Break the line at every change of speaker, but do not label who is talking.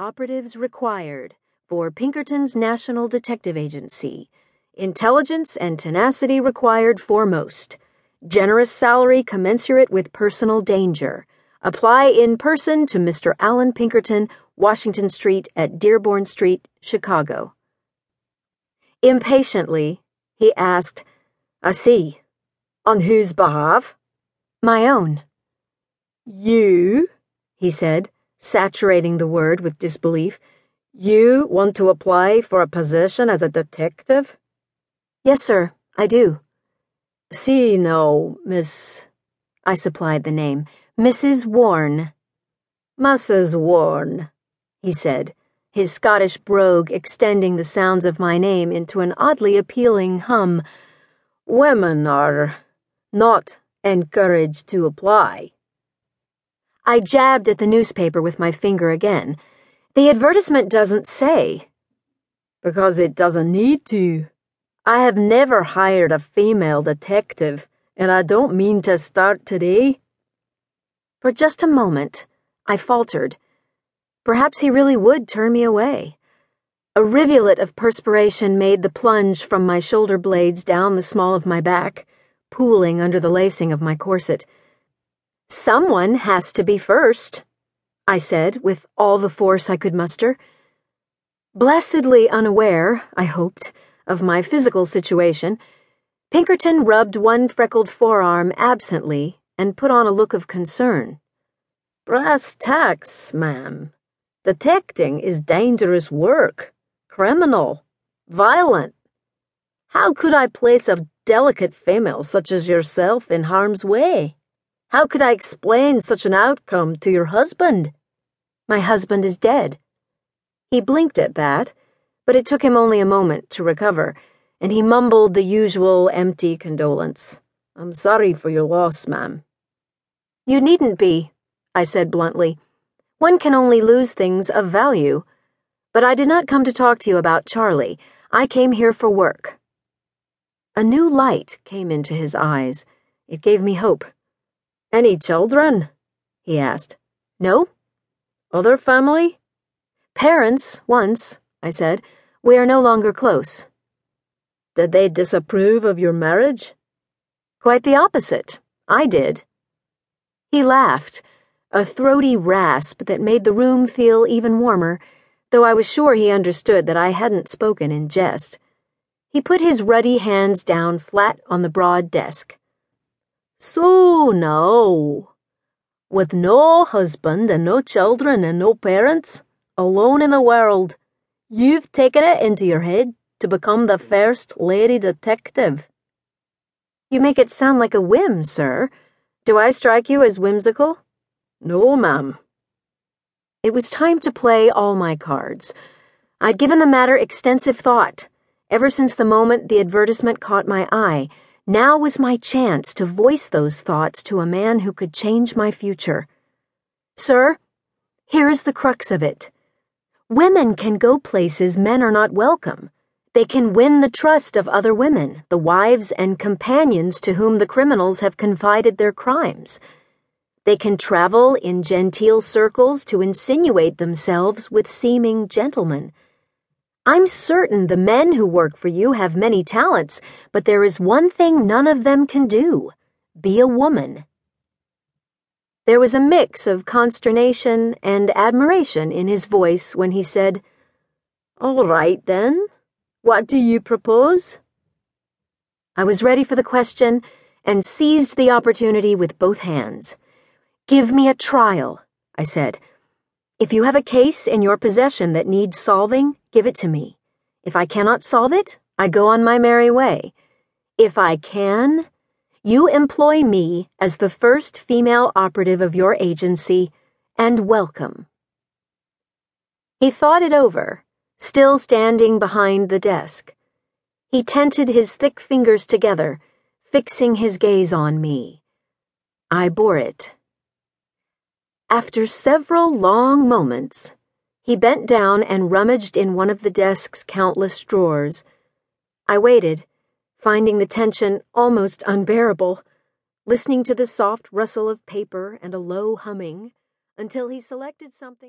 Operatives required for Pinkerton's National Detective Agency. Intelligence and tenacity required foremost. Generous salary commensurate with personal danger. Apply in person to Mr. Allan Pinkerton, Washington Street at Dearborn Street, Chicago. Impatiently, he asked, I see. On whose behalf?
My own.
You, he said, saturating the word with disbelief. You want to apply for a position as a detective?
Yes, sir, I do.
See, no, Miss.
I supplied the name. Mrs. Warne.
Mrs. Warne, he said, his Scottish brogue extending the sounds of my name into an oddly appealing hum. Women are not encouraged to apply.
I jabbed at the newspaper with my finger again. The advertisement doesn't say.
Because it doesn't need to. I have never hired a female detective, and I don't mean to start today.
For just a moment, I faltered. Perhaps he really would turn me away. A rivulet of perspiration made the plunge from my shoulder blades down the small of my back, pooling under the lacing of my corset. Someone has to be first, I said with all the force I could muster. Blessedly unaware, I hoped, of my physical situation, Pinkerton rubbed one freckled forearm absently and put on a look of concern.
Brass tacks, ma'am. Detecting is dangerous work, criminal, violent. How could I place a delicate female such as yourself in harm's way? How could I explain such an outcome to your husband?
My husband is dead. He blinked at that, but it took him only a moment to recover, and he mumbled the usual empty condolence.
I'm sorry for your loss, ma'am.
You needn't be, I said bluntly. One can only lose things of value. But I did not come to talk to you about Charlie. I came here for work. A new light came into his eyes. It gave me hope.
Any children? he asked.
No.
Other family?
Parents, once, I said. We are no longer close.
Did they disapprove of your marriage?
Quite the opposite. I did. He laughed, a throaty rasp that made the room feel even warmer, though I was sure he understood that I hadn't spoken in jest. He put his ruddy hands down flat on the broad desk.
So now, with no husband and no children and no parents, alone in the world, you've taken it into your head to become the first lady detective.
You make it sound like a whim, sir. Do I strike you as whimsical?
No, ma'am.
It was time to play all my cards. I'd given the matter extensive thought, ever since the moment the advertisement caught my eye now was my chance to voice those thoughts to a man who could change my future. Sir, here is the crux of it. Women can go places men are not welcome. They can win the trust of other women, the wives and companions to whom the criminals have confided their crimes. They can travel in genteel circles to insinuate themselves with seeming gentlemen. I'm certain the men who work for you have many talents, but there is one thing none of them can do be a woman. There was a mix of consternation and admiration in his voice when he said,
All right, then. What do you propose?
I was ready for the question and seized the opportunity with both hands. Give me a trial, I said. If you have a case in your possession that needs solving, give it to me. If I cannot solve it, I go on my merry way. If I can, you employ me as the first female operative of your agency, and welcome. He thought it over, still standing behind the desk. He tented his thick fingers together, fixing his gaze on me. I bore it. After several long moments, he bent down and rummaged in one of the desk's countless drawers. I waited, finding the tension almost unbearable, listening to the soft rustle of paper and a low humming, until he selected something.